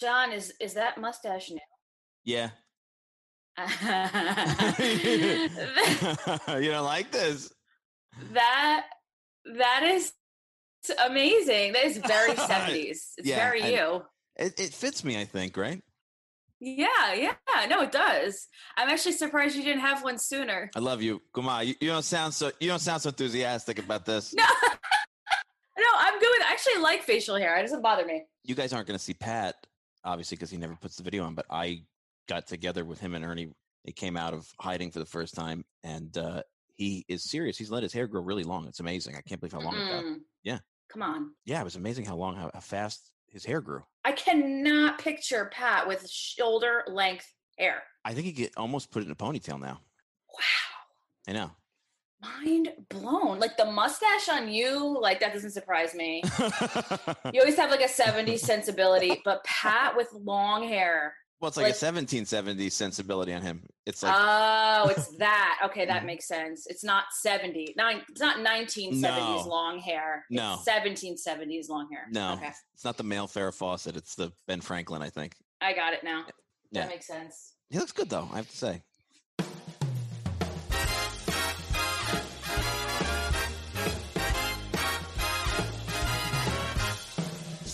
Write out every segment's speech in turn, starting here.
John, is is that mustache new? Yeah. you don't like this? That that is amazing. That is very seventies. It's Yeah, very I- you. It, it fits me, I think, right? Yeah, yeah. No, it does. I'm actually surprised you didn't have one sooner. I love you, Guma. You, you don't sound so you don't sound so enthusiastic about this. No, no, I'm good. I actually like facial hair. It doesn't bother me. You guys aren't going to see Pat, obviously, because he never puts the video on. But I got together with him and Ernie. They came out of hiding for the first time, and uh, he is serious. He's let his hair grow really long. It's amazing. I can't believe how long it got. Yeah. Come on. Yeah, it was amazing how long, how, how fast his hair grew. I cannot picture Pat with shoulder length hair. I think he could almost put it in a ponytail now. Wow. I know. Mind blown. Like the mustache on you, like that doesn't surprise me. You always have like a 70s sensibility, but Pat with long hair. Well, it's like, Like- a 1770s sensibility on him. It's like oh, it's that. Okay, that Mhm. makes sense. It's not 70. Nine, it's not 1970s No. long hair. It's No. 1770s long hair. no, Okay. it's not the male Farrah Fawcett. It's the Ben Franklin, I think. I got it now. Yeah. That makes sense. He looks good though. I have to say.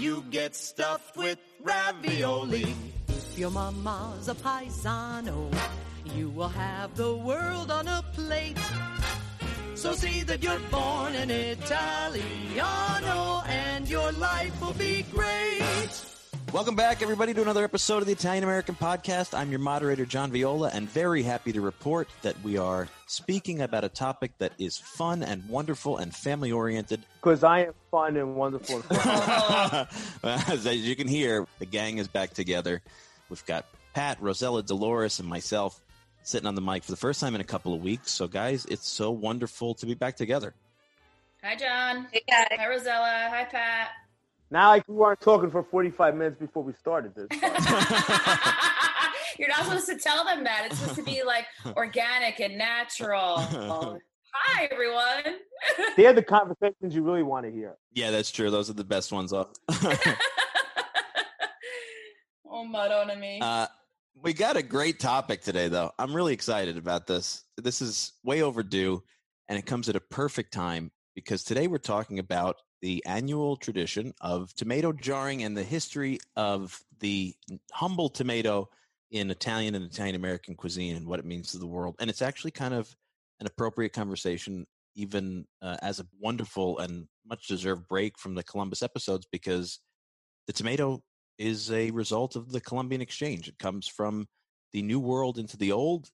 You get stuffed with ravioli. If your mama's a paisano, you will have the world on a plate. So see that you're born an Italiano and your life will be great. Welcome back, everybody, to another episode of the Italian American Podcast. I'm your moderator, John Viola, and very happy to report that we are speaking about a topic that is fun and wonderful and family oriented. Because I am fun and wonderful. And fun. As you can hear, the gang is back together. We've got Pat, Rosella, Dolores, and myself sitting on the mic for the first time in a couple of weeks. So, guys, it's so wonderful to be back together. Hi, John. Hey, guys. Hi, Rosella. Hi, Pat. Now, like we weren't talking for 45 minutes before we started this. You're not supposed to tell them that. It's supposed to be like organic and natural. Hi, everyone. They're the conversations you really want to hear. Yeah, that's true. Those are the best ones. Up. oh, Madonna me. Uh, we got a great topic today, though. I'm really excited about this. This is way overdue, and it comes at a perfect time because today we're talking about the annual tradition of tomato jarring and the history of the humble tomato in Italian and Italian American cuisine and what it means to the world. And it's actually kind of an appropriate conversation, even uh, as a wonderful and much deserved break from the Columbus episodes, because the tomato is a result of the Columbian Exchange. It comes from the New World into the Old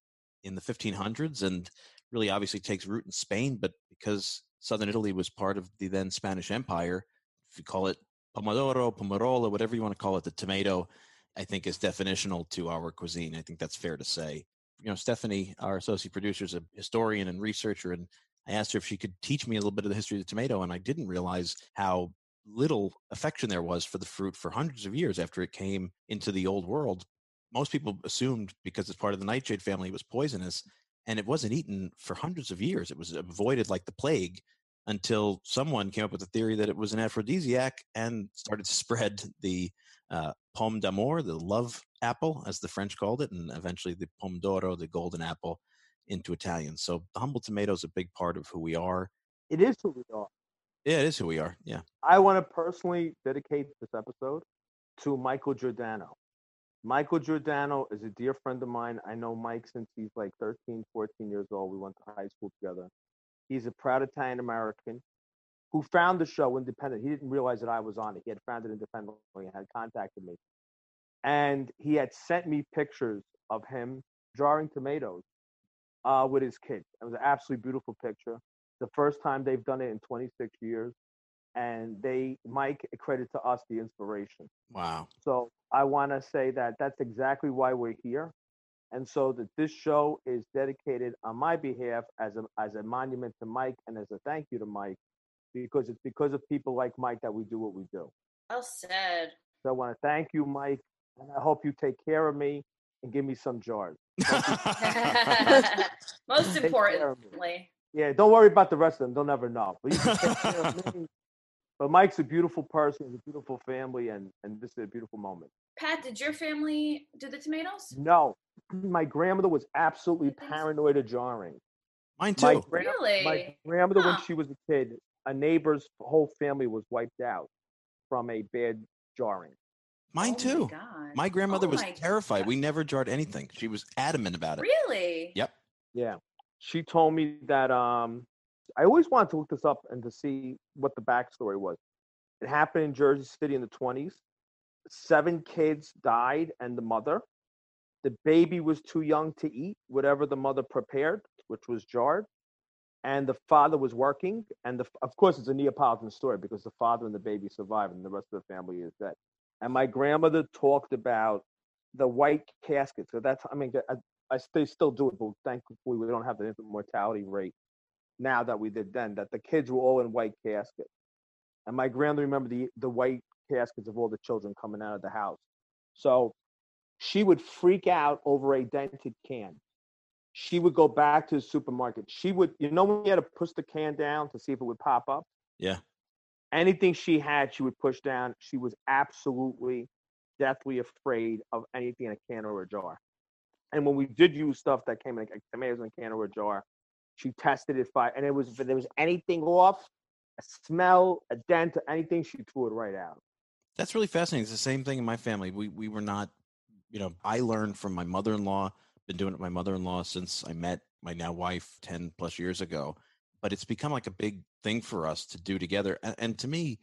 in the 1500s and really obviously takes root in Spain, but because southern Italy was part of the then Spanish Empire, if you call it pomodoro, pomarola, whatever you want to call it, the tomato, I think is definitional to our cuisine. I think that's fair to say. You know, Stephanie, our associate producer, is a historian and researcher, and I asked her if she could teach me a little bit of the history of the tomato, and I didn't realize how little affection there was for the fruit for hundreds of years after it came into the old world. Most people assumed because it's part of the nightshade family it was poisonous, and it wasn't eaten for hundreds of years. It was avoided like the plague until someone came up with a theory that it was an aphrodisiac and started to spread the uh, pomme d'amour, the love apple, as the French called it, and eventually the pomo d'oro, the golden apple, into Italian. So the humble tomato is a big part of who we are. It is who we are. Yeah, it is who we are. Yeah. I want to personally dedicate this episode to Michael Giordano. Michael Giordano is a dear friend of mine. I know Mike since he's like 13, 14 years old. We went to high school together. He's a proud Italian American who found the show independent. He didn't realize that I was on it. He had found it independently and had contacted me. And he had sent me pictures of him drawing tomatoes uh, with his kids. It was an absolutely beautiful picture. The first time they've done it in 26 years. And they, Mike, credit to us the inspiration. Wow. So I want to say that that's exactly why we're here. And so that this show is dedicated on my behalf as a as a monument to Mike and as a thank you to Mike, because it's because of people like Mike that we do what we do. Well said. So I want to thank you, Mike, and I hope you take care of me and give me some jars. Most Take care of me. importantly. Yeah, don't worry about the rest of them; they'll never know. But you can take care of me. But Mike's a beautiful person, a beautiful family, and and this is a beautiful moment. Pat, did your family do the tomatoes? No, my grandmother was absolutely paranoid of jarring. Mine My, too. gran- Really? my grandmother, when she was a kid, a neighbor's whole family was wiped out from a bad jarring. Mine Oh too. My, God. My grandmother Oh was my terrified. God. We never jarred anything. She was adamant about it. Really? Yep. Yeah, she told me that. Um, I always wanted to look this up and to see what the backstory was. It happened in Jersey City in the twenties. Seven kids died, and the mother. The baby was too young to eat whatever the mother prepared, which was jarred. And the father was working, and the, of course it's a Neapolitan story because the father and the baby survived, and the rest of the family is dead. And my grandmother talked about the white casket. So that's, I mean, I, I they still do it, but thankfully we don't have the infant mortality rate now that we did then. That the kids were all in white caskets, and my grandmother remembered the the white caskets of all the children coming out of the house. So she would freak out over a dented can. She would go back to the supermarket. She would, you know, when you had to push the can down to see if it would pop up. Yeah. Anything she had, she would push down. She was absolutely deathly afraid of anything in a can or a jar. And when we did use stuff that came in like tomatoes in a can or a jar, she tested it by, and it was if there was anything off, a smell, a dent, anything, she threw it right out. That's really fascinating. It's the same thing in my family. We we were not, you know, I learned from my mother-in-law. Been doing it with my mother-in-law since I met my now wife ten plus years ago. But it's become like a big thing for us to do together. And, and to me,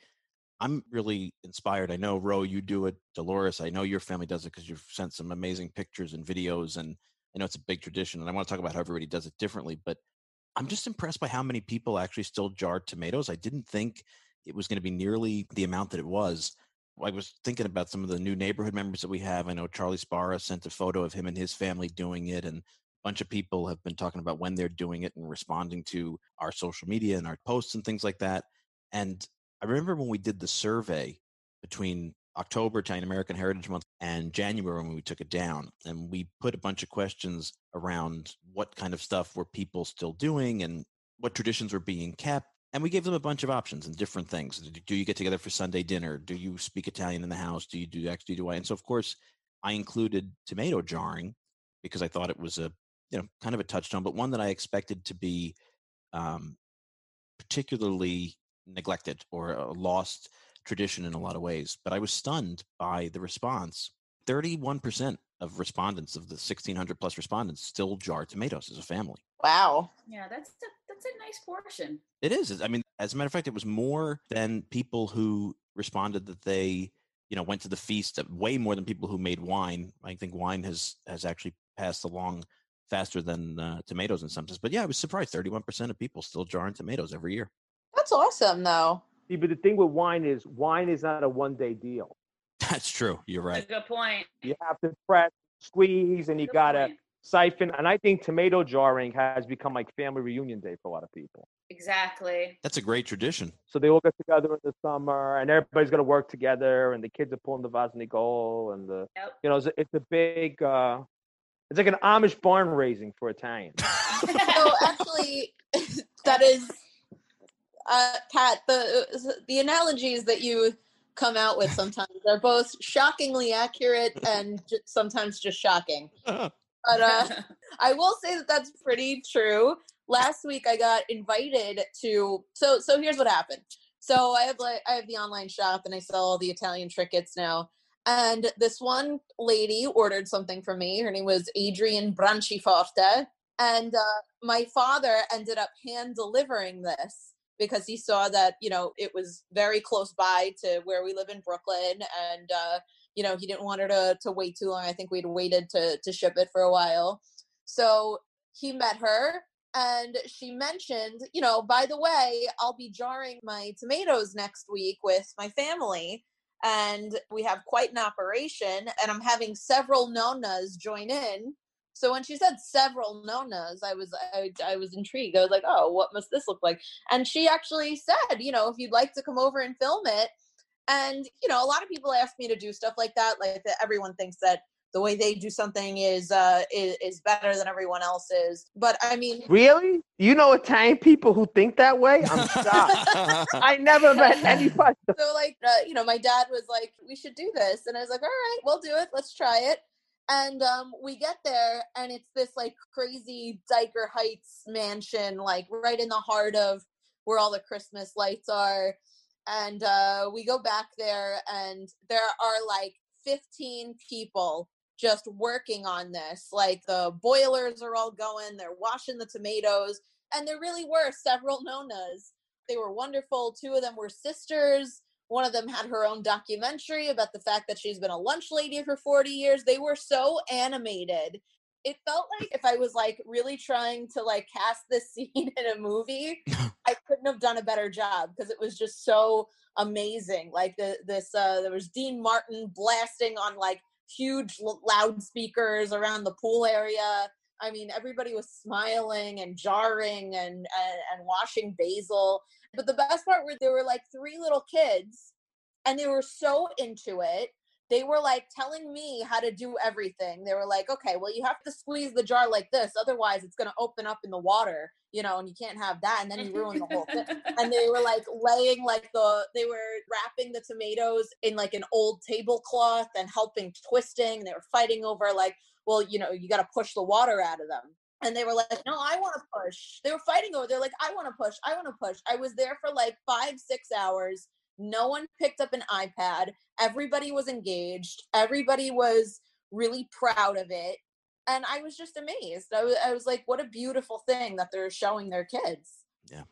I'm really inspired. I know Ro, you do it. Dolores, I know your family does it because you've sent some amazing pictures and videos, and I know it's a big tradition. And I want to talk about how everybody does it differently. But I'm just impressed by how many people actually still jar tomatoes. I didn't think it was going to be nearly the amount that it was. I was thinking about some of the new neighborhood members that we have. I know Charlie Sparra sent a photo of him and his family doing it, and a bunch of people have been talking about when they're doing it and responding to our social media and our posts and things like that. And I remember when we did the survey between October, Italian American Heritage Month, and January when we took it down, and we put a bunch of questions around what kind of stuff were people still doing and what traditions were being kept and we gave them a bunch of options and different things. Do- you get together for Sunday dinner? Do you speak Italian in the house? Do you do X? Do you do Y? And so, of course, I included tomato jarring because I thought it was a you know kind of a touchstone, but one that I expected to be um, particularly neglected or a lost tradition in a lot of ways. But I was stunned by the response. Thirty-one percent of respondents of the sixteen hundred plus respondents still jar tomatoes as a family. Wow. Yeah, that's a, that's a nice portion. It is. I mean, as a matter of fact, it was more than people who responded that they, you know, went to the feast. uh, Way more than people who made wine. I think wine has has actually passed along faster than uh, tomatoes in some sense. But yeah, I was surprised. Thirty-one percent of people still jarring tomatoes every year. That's awesome, though. See, but the thing with wine is wine is not a one day deal. That's true. You're That's right. a good point. You have to press, squeeze, and you Good gotta point. siphon. And I think tomato jarring has become like family reunion day for a lot of people. Exactly. That's a great tradition. So they all get together in the summer, and everybody's gonna work together, and the kids are pulling the Vasnicol, and the Yep. you know it's a, it's a big. uh It's like an Amish barn raising for Italians. So actually, that is, uh, Pat. The the analogies that you come out with sometimes are both shockingly accurate and ju- sometimes just shocking. But uh, I will say that that's pretty true. Last week I got invited to so so here's what happened. So I have like I have the online shop and I sell all the Italian trinkets now. And this one lady ordered something from me. Her name was Adrian Branchiforte. And uh, my father ended up hand delivering this because he saw that, you know, it was very close by to where we live in Brooklyn. And, uh, you know, he didn't want her to, to wait too long. I think we'd waited to, to ship it for a while. So he met her and she mentioned, you know, by the way, I'll be jarring my tomatoes next week with my family. And we have quite an operation, and I'm having several nonas join in. So when she said several nonas, I was I, I was intrigued. I was like, oh, what must this look like? And she actually said, you know, if you'd like to come over and film it. And you know, a lot of people ask me to do stuff like that. Like that everyone thinks that the way they do something is uh is, is better than everyone else's but i mean Really? You know Italian people who think that way? I'm shocked. I never met anybody. so like uh, you know my dad was like we should do this and i was like all right we'll do it let's try it and um we get there and it's this like crazy Dyker Heights mansion like right in the heart of where all the christmas lights are. And uh we go back there and there are like 15 people just working on this. Like the boilers are all going they're washing the tomatoes and there really were several nonas. They were wonderful two of them were sisters one of them had her own documentary about the fact that she's been a lunch lady for 40 years. They were so animated. It felt like if i was like really trying to like cast this scene in a movie i couldn't have done a better job because it was just so amazing. Like the this uh there was dean martin blasting on like huge l- loudspeakers around the pool area i mean everybody was smiling and jarring and and, and washing basil but the best part was there were like three little kids and they were so into it. They were like telling me how to do everything. They were like okay well you have to squeeze the jar like this otherwise it's going to open up in the water you know and you can't have that and then you ruin the whole thing. And they were like laying like the they were wrapping the tomatoes in like an old tablecloth and helping twisting they were fighting over like well you know you got to push the water out of them. And they were like no i want to push. They were fighting over they're like i want to push i want to push. I was there for like five six hours. No one picked up an ipad. Everybody was engaged. Everybody was really proud of it. And i was just amazed. I was, I was like what a beautiful thing that they're showing their kids. Yeah.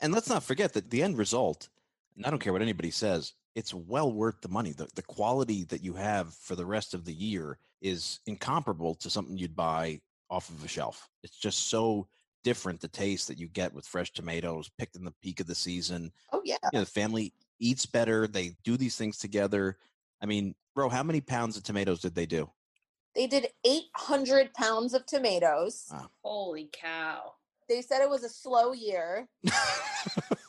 And let's not forget that the end result, and I don't care what anybody says, it's well worth the money. The, the quality that you have for the rest of the year is incomparable to something you'd buy off of a shelf. It's just so different the taste that you get with fresh tomatoes picked in the peak of the season. oh yeah You know, the family eats better. They do these things together. I mean, bro, how many pounds of tomatoes did they do? they did 800 pounds of tomatoes Wow. Holy cow. they said it was a slow year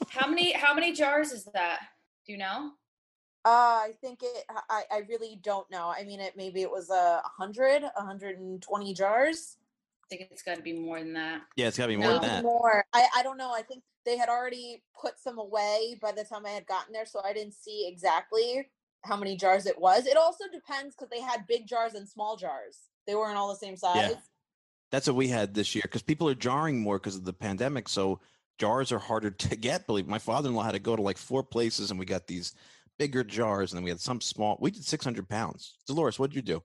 How many how many jars is that? Do you know? Uh, I think it. I, I really don't know. I mean, it maybe it was a hundred, a hundred and twenty jars. I think it's got to be more than that. yeah, it's got to be more No. than that. More. I I don't know. I think they had already put some away by the time I had gotten there, so I didn't see exactly how many jars it was. It also depends because they had big jars and small jars. They weren't all the same size. Yeah. That's what we had this year because people are jarring more because of the pandemic. So jars are harder to get. Believe my father-in-law had to go to like four places, and we got these bigger jars, and then we had some small. We did six hundred pounds. Dolores, what did you do?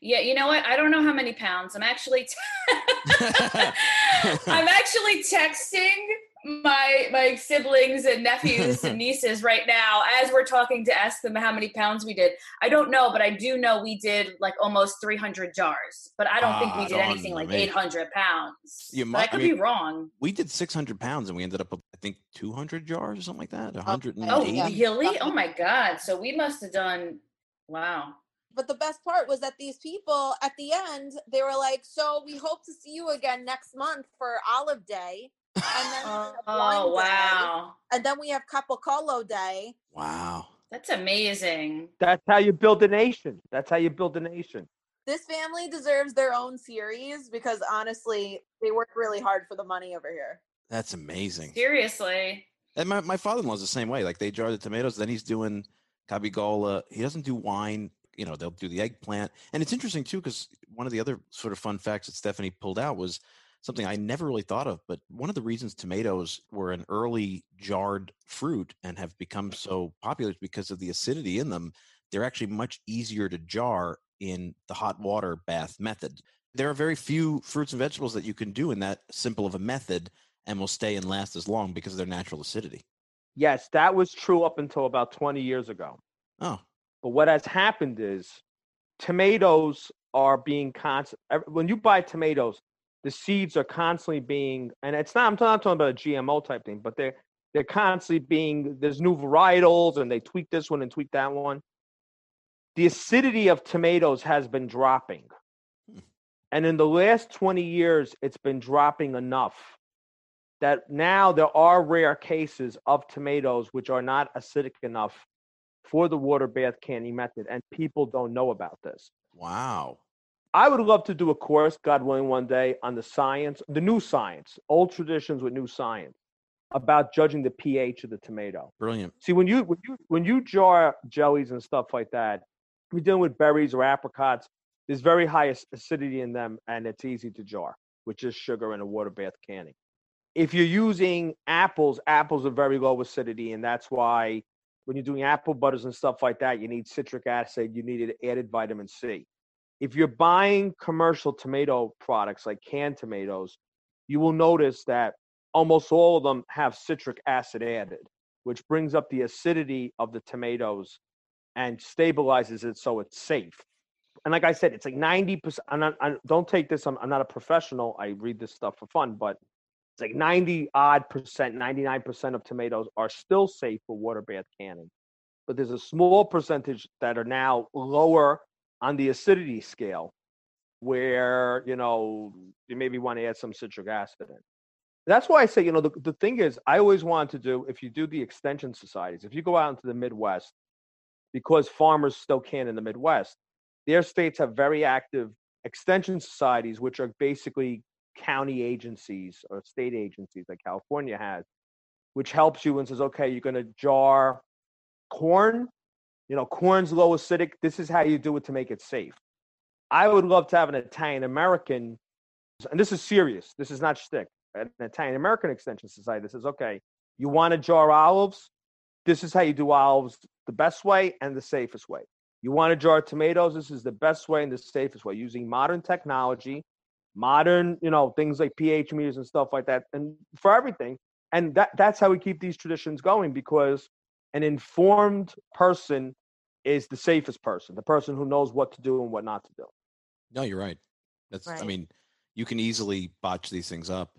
Yeah, you know what? I don't know how many pounds. I'm actually I'm actually texting my my siblings and nephews and nieces right now as we're talking to ask them how many pounds we did. I don't know, but I do know we did like almost 300 jars. But I don't think we Ah, did anything like me. 800 pounds. You might- I I could mean- be wrong. We did six hundred pounds, and we ended up I think two hundred jars or something like that. hundred and Oh, eighty. yeah. really? Oh my god. So we must have done wow. But the best part was that these people at the end, they were like, "So we hope to see you again next month for Olive Day." And then we have Wine Oh Day, wow. and then we have Capocolo Day. Wow. That's amazing. That's how you build a nation. That's how you build a nation. This family deserves their own series because honestly, they work really hard for the money over here. That's amazing. Seriously. And my, my father-in-law's the same way. Like they jar the tomatoes, then he's doing cabigola. He doesn't do wine. You know, they'll do the eggplant. And it's interesting too, because one of the other sort of fun facts that Stephanie pulled out was something I never really thought of. But one of the reasons tomatoes were an early jarred fruit and have become mm-hmm. so popular is because of the acidity in them. they're actually much easier to jar in the hot water bath method. There are very few fruits and vegetables that you can do in that simple of a method and will stay and last as long because of their natural acidity. Yes, that was true up until about 20 years ago. Oh, But what has happened is tomatoes are being constant. When you buy tomatoes, the seeds are constantly being, and it's not. I'm not talking about a GMO type thing, but they're they're constantly being. There's new varietals, and they tweak this one and tweak that one. The acidity of tomatoes has been dropping, Hmm. and in the last 20 years, it's been dropping enough that now there are rare cases of tomatoes which are not acidic enough for the water bath canning method, and people don't know about this. wow. I would love to do a course, God willing, one day on the science, the new science, old traditions with new science, about judging the pH of the tomato. Brilliant. See, when you when you when you jar jellies and stuff like that, you're dealing with berries or apricots. There's very high acidity in them, and it's easy to jar with just sugar and a water bath canning. If you're using apples, apples are very low acidity, and that's why when you're doing apple butters and stuff like that, you need citric acid, you need added vitamin C. If you're buying commercial tomato products like canned tomatoes, you will notice that almost all of them have citric acid added, which brings up the acidity of the tomatoes and stabilizes it so it's safe. And like I said, it's like 90%. I'm not, I, don't take this, I'm, I'm not a professional. I read this stuff for fun, but it's like 90 odd percent, 99% of tomatoes are still safe for water bath canning. But there's a small percentage that are now lower on the acidity scale where, you know, you maybe want to add some citric acid in. That's why I say, you know, the, the thing is, I always want to do, if you do the extension societies, if you go out into the Midwest, because farmers still can in the Midwest, their states have very active extension societies, which are basically county agencies or state agencies like California has, which helps you and says, okay, you're going to jar corn. You know, corn's low acidic. This is how you do it to make it safe. I would love to have an Italian American, and this is serious. This is not shtick. An Italian American Extension Society that says, okay, you want to jar olives? This is how you do olives the best way and the safest way. You want to jar tomatoes? This is the best way and the safest way using modern technology, modern, you know, things like pH meters and stuff like that, and for everything. And that that's how we keep these traditions going because an informed person is the safest person, the person who knows what to do and what not to do. No, you're right. That's, I mean, you can easily botch these things up.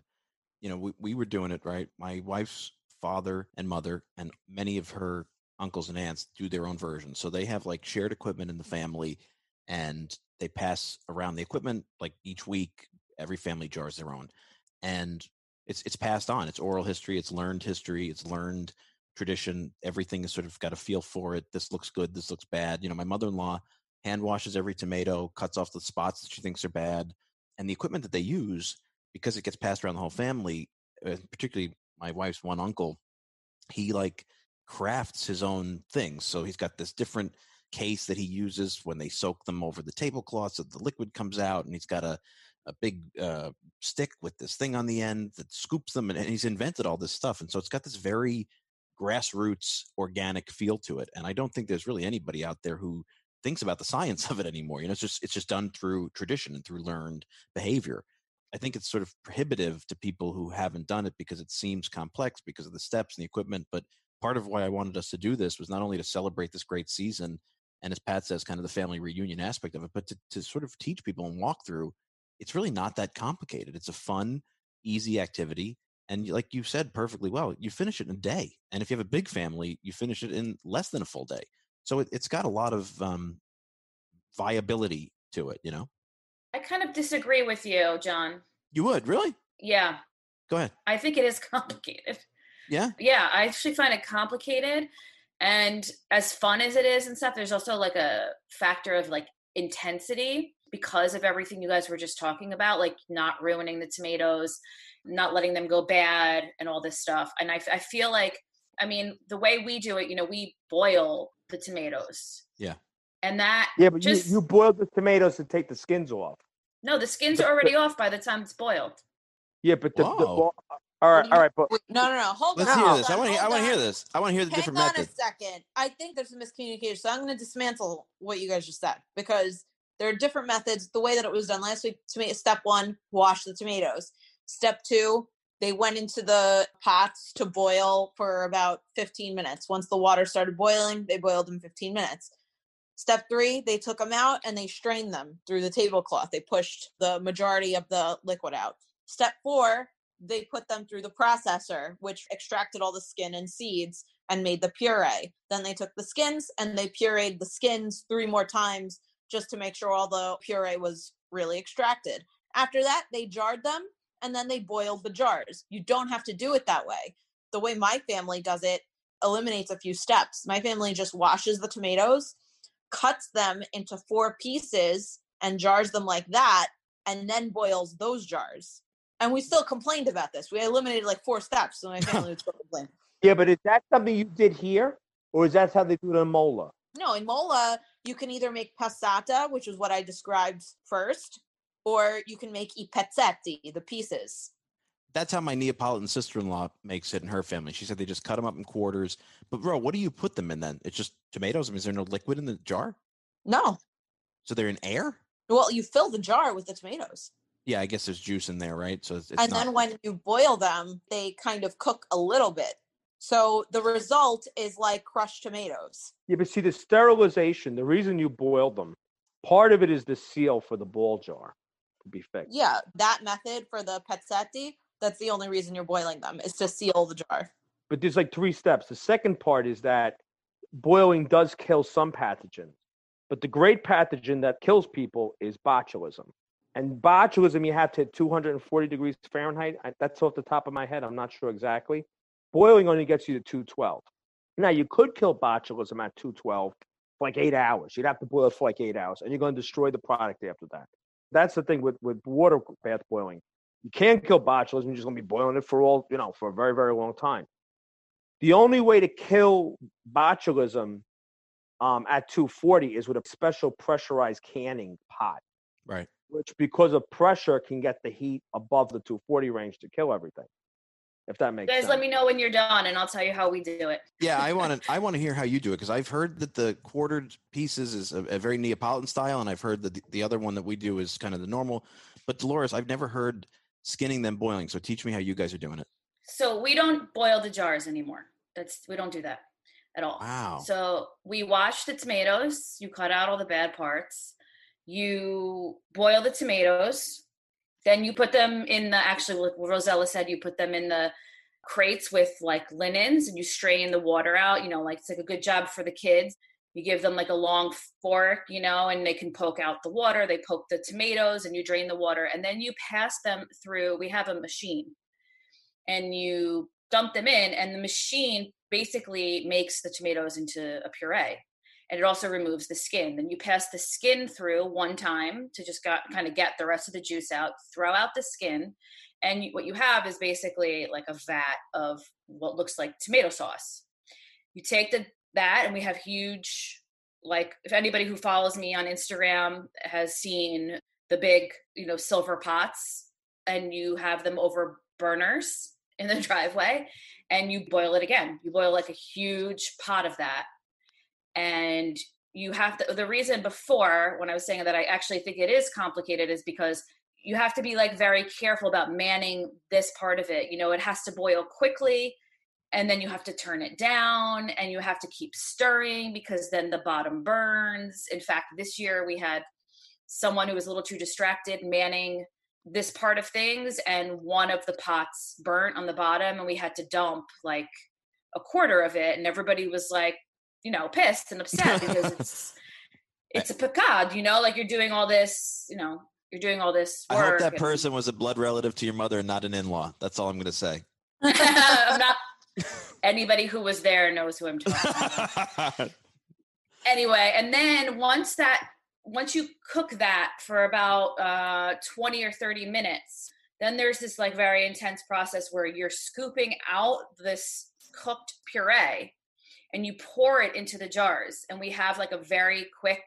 You know, we, we were doing it, right? My wife's father and mother and many of her uncles and aunts do their own version. So they have like shared equipment in the mm-hmm. family and they pass around the equipment like each week. Every family jars their own. And it's it's passed on. It's oral history, it's learned history, it's learned tradition. Everything has sort of got a feel for it. This looks good, this looks bad. You know, my mother-in-law hand washes every tomato, cuts off the spots that she thinks are bad. And the equipment that they use, because it gets passed around the whole family, uh, particularly my wife's one uncle, he like crafts his own things. So he's got this different case that he uses when they soak them over the tablecloth so the liquid comes out and he's got a, a big uh, stick with this thing on the end that scoops them and, and he's invented all this stuff and so it's got this very grassroots organic feel to it and i don't think there's really anybody out there who thinks about the science of it anymore you know it's just it's just done through tradition and through learned behavior. I think it's sort of prohibitive to people who haven't done it because it seems complex because of the steps and the equipment but part of why i wanted us to do this was not only to celebrate this great season and as pat says kind of the family reunion aspect of it but to, to sort of teach people and walk through it's really not that complicated. It's a fun easy activity and like you said perfectly well you finish it in a day and if you have a big family you finish it in less than a full day so it, it's got a lot of um, viability to it you know I kind of disagree with you, John. you would really Yeah, go ahead I think it is complicated. yeah Yeah, I actually find it complicated. And as fun as it is and stuff, there's also like a factor of like intensity because of everything you guys were just talking about, like not ruining the tomatoes, not letting them go bad, and all this stuff. And I, I feel like, I mean, the way we do it, you know, we boil the tomatoes. Yeah. And that, Yeah, but just, you, you boil the tomatoes to take the skins off. no, the skins are already off by the time it's boiled. Yeah, but the, the bo- All right, you- all right, but Wait, no, no, no. Hold on. Let's on. hear this. I want to. I want to hear this. I want to hear the Hang different on methods. a second. I think there's a miscommunication. So I'm going to dismantle what you guys just said because there are different methods. The way that it was done last week, tomato, step one, wash the tomatoes. Step two, they went into the pots to boil for about 15 minutes. Once the water started boiling, they boiled them 15 minutes. Step three, they took them out and they strained them through the tablecloth. They pushed the majority of the liquid out. Step four, they put them through the processor, which extracted all the skin and seeds and made the puree. Then they took the skins and they pureed the skins three more times just to make sure all the puree was really extracted. After that, they jarred them and then they boiled the jars. You don't have to do it that way. The way my family does it eliminates a few steps. My family just washes the tomatoes, cuts them into four pieces, and jars them like that, and then boils those jars. And we still complained about this. We eliminated like four steps, so my family would still complain. yeah, but is that something you did here, or is that how they do it in Mola? No, in Mola, you can either make passata, which is what I described first, or you can make i pezzetti, the pieces. That's how my Neapolitan sister-in-law makes it in her family. She said they just cut them up in quarters. But bro, what do you put them in then? It's just tomatoes. I mean, is there no liquid in the jar? No. So they're in air? Well, you fill the jar with the tomatoes. Yeah, I guess there's juice in there, right? So it's, it's and not. then when you boil them, they kind of cook a little bit. So the result is like crushed tomatoes. Yeah, but see the sterilization. The reason you boiled them, part of it is the seal for the ball jar to be fixed. Yeah, that method for the pezzetti, that's the only reason you're boiling them is to seal the jar. But there's like three steps. The second part is that boiling does kill some pathogens, but the great pathogen that kills people is botulism. And botulism, you have to hit 240 degrees Fahrenheit. I, that's off the top of my head. I'm not sure exactly. Boiling only gets you to 212. Now, you could kill botulism at 212 for like eight hours. You'd have to boil it for like eight hours, and you're going to destroy the product after that. That's the thing with, with water bath boiling. You can't kill botulism. You're just going to be boiling it for all, you know, for a very, very long time. The only way to kill botulism um, at 240 is with a special pressurized canning pot, right. which because of pressure can get the heat above the 240 range to kill everything. If that makes Guys, sense. let me know when you're done, and I'll tell you how we do it. Yeah, I want to. I want to hear how you do it because I've heard that the quartered pieces is a, a very Neapolitan style, and I've heard that the, the other one that we do is kind of the normal. But Dolores, I've never heard skinning them boiling. So teach me how you guys are doing it. So we don't boil the jars anymore. That's we don't do that at all. Wow. So we wash the tomatoes. You cut out all the bad parts. You boil the tomatoes. Then you put them in the actually like Rosella said, you put them in the crates with like linens and you strain the water out. You know, like it's like a good job for the kids. You give them like a long fork, you know, and they can poke out the water. They poke the tomatoes and you drain the water. And then you pass them through. We have a machine and you dump them in, and the machine basically makes the tomatoes into a puree. And it also removes the skin. Then you pass the skin through one time to just got, kind of get the rest of the juice out, throw out the skin, and what you have is basically like a vat of what looks like tomato sauce. You take the that, and we have huge, like if anybody who follows me on Instagram has seen the big, you know, silver pots, and you have them over burners in the driveway, and you boil it again. You boil like a huge pot of that, and you have to. The reason before when I was saying that I actually think it is complicated is because you have to be like very careful about manning this part of it. You know, it has to boil quickly and then you have to turn it down and you have to keep stirring because then the bottom burns. In fact, this year we had someone who was a little too distracted manning this part of things and one of the pots burnt on the bottom and we had to dump like a quarter of it and everybody was like, you know, pissed and upset because it's it's a pecado, you know, like you're doing all this, you know, you're doing all this work. I hope that and- person was a blood relative to your mother and not an in-law. That's all I'm going to say. I'm not anybody who was there knows who I'm talking about. Anyway, and then once that once you cook that for about uh 20 or 30 minutes, then there's this like very intense process where you're scooping out this cooked puree and you pour it into the jars and we have like a very quick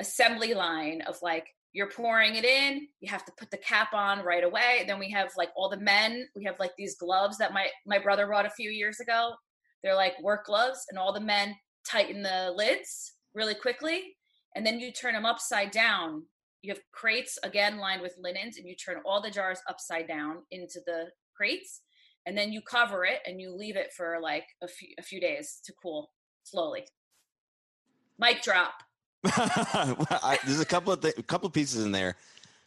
assembly line of like you're pouring it in you have to put the cap on right away then we have like all the men we have like these gloves that my my brother brought a few years ago. They're like work gloves and all the men tighten the lids really quickly and then you turn them upside down. You have crates again lined with linens and you turn all the jars upside down into the crates and then you cover it and you leave it for like a few a few days to cool slowly mic drop I, there's a couple of th- a couple of pieces in there.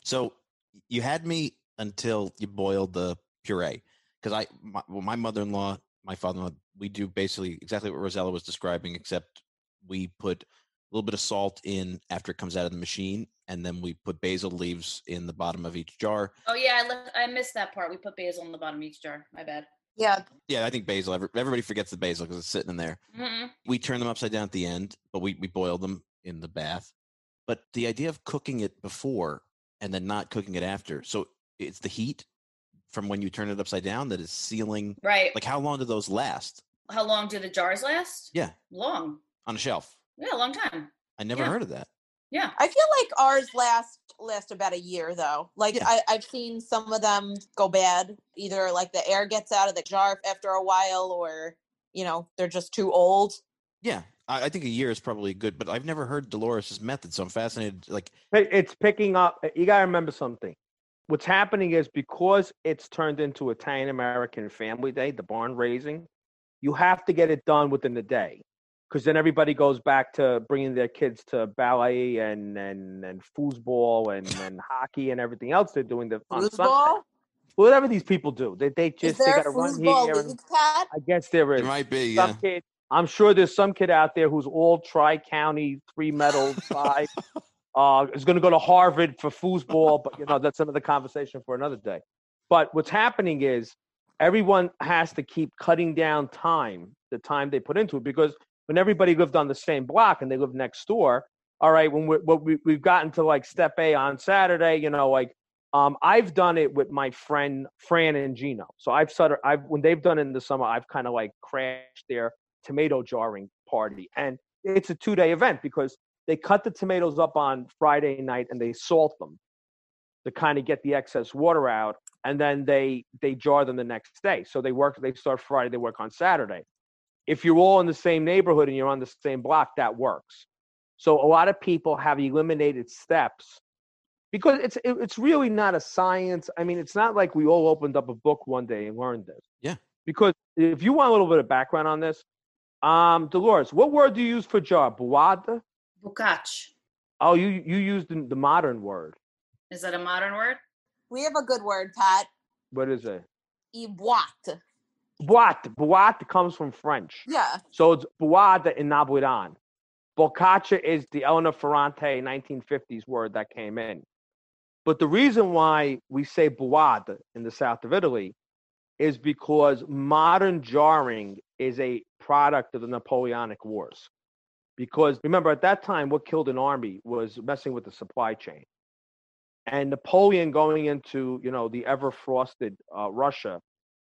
So you had me until you boiled the puree because I my, well, my mother-in-law, my father-in-law, we do basically exactly what Rosella was describing, except we put a little bit of salt in after it comes out of the machine, and then we put basil leaves in the bottom of each jar. oh yeah i, left, I missed that part we put basil in the bottom of each jar my bad Yeah, Yeah, I think basil. Everybody forgets the basil because it's sitting in there. hmm we turn them upside down at the end, but we, we boil them in the bath. But the idea of cooking it before and then not cooking it after. So it's the heat from when you turn it upside down that is sealing. right Like how long do those last how long do the jars last Yeah. long on a shelf? Yeah a long time I never Yeah. heard of that. yeah I feel like ours last last about a year though. Like Yeah. I, I've seen some of them go bad. Either like the air gets out of the jar after a while, or you know they're just too old. Yeah. I, I think a year is probably good, but I've never heard Dolores' method. So I'm fascinated. Like, It's picking up. Eh, you got to remember something. What's happening is because it's turned into Italian American Family Day, the barn raising, you have to get it done within the day. Because then everybody goes back to bringing their kids to ballet and and and foosball and and hockey and everything else they're doing the, on Foosball? Whatever these people do, they they Is just they got to run foosball here. And, league, Pat? I guess there is it might be, some yeah. kid. I'm sure there's some kid out there who's all tri county, three medal, five. Uh, is going to go to Harvard for foosball, but you know that's another conversation for another day. But what's happening is everyone has to keep cutting down time, the time they put into it, because when everybody lived on the same block and they lived next door, all right, when we're, what we, we've gotten to like step A on Saturday, you know, like um, I've done it with my friend Fran and Gino. So I've sort I've when they've done it in the summer, I've kind of like crashed their tomato jarring party, and it's a two day event because they cut the tomatoes up on Friday night and they salt them to kind of get the excess water out, and then they they jar them the next day. So they work, they start Friday, they work on Saturday. If you're all in the same neighborhood and you're on the same block, that works. So a lot of people have eliminated steps because it's it, it's really not a science. I mean, it's not like we all opened up a book one day and learned this. Yeah. Because if you want a little bit of background on this, um, Dolores, what word do you use for jar? Buada? Bukach. Oh, you you used the, the modern word. Is that a modern word? We have a good word, Pat. What is it? Iboite. Boite. Boite comes from French. Yeah. So it's Buada in Nabuidan. Bocaccia is the Elena Ferrante 1950s word that came in. But the reason why we say Buada in the south of Italy is because modern jarring is a product of the Napoleonic Wars. Because remember, at that time, what killed an army was messing with the supply chain. And Napoleon going into, you know, the ever frosted uh, Russia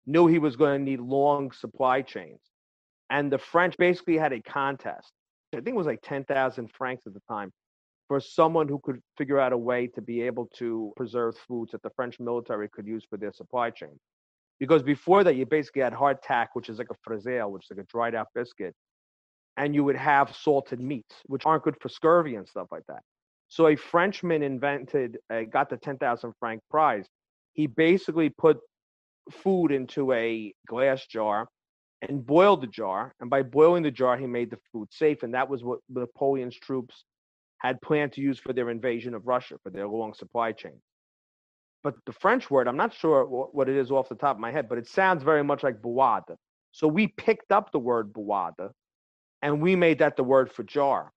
knew he was going to need long supply chains. And the French basically had a contest. I think it was like 10,000 francs at the time for someone who could figure out a way to be able to preserve foods that the French military could use for their supply chain. Because before that, you basically had hardtack, which is like a friselle, which is like a dried out biscuit, and you would have salted meats, which aren't good for scurvy and stuff like that. So a Frenchman invented, uh, got the 10,000 franc prize. He basically put food into a glass jar and boiled the jar. And by boiling the jar, he made the food safe. And that was what Napoleon's troops had planned to use for their invasion of Russia, for their long supply chain. But the French word, I'm not sure what it is off the top of my head, but it sounds very much like bouade. So we picked up the word bouade and we made that the word for jar.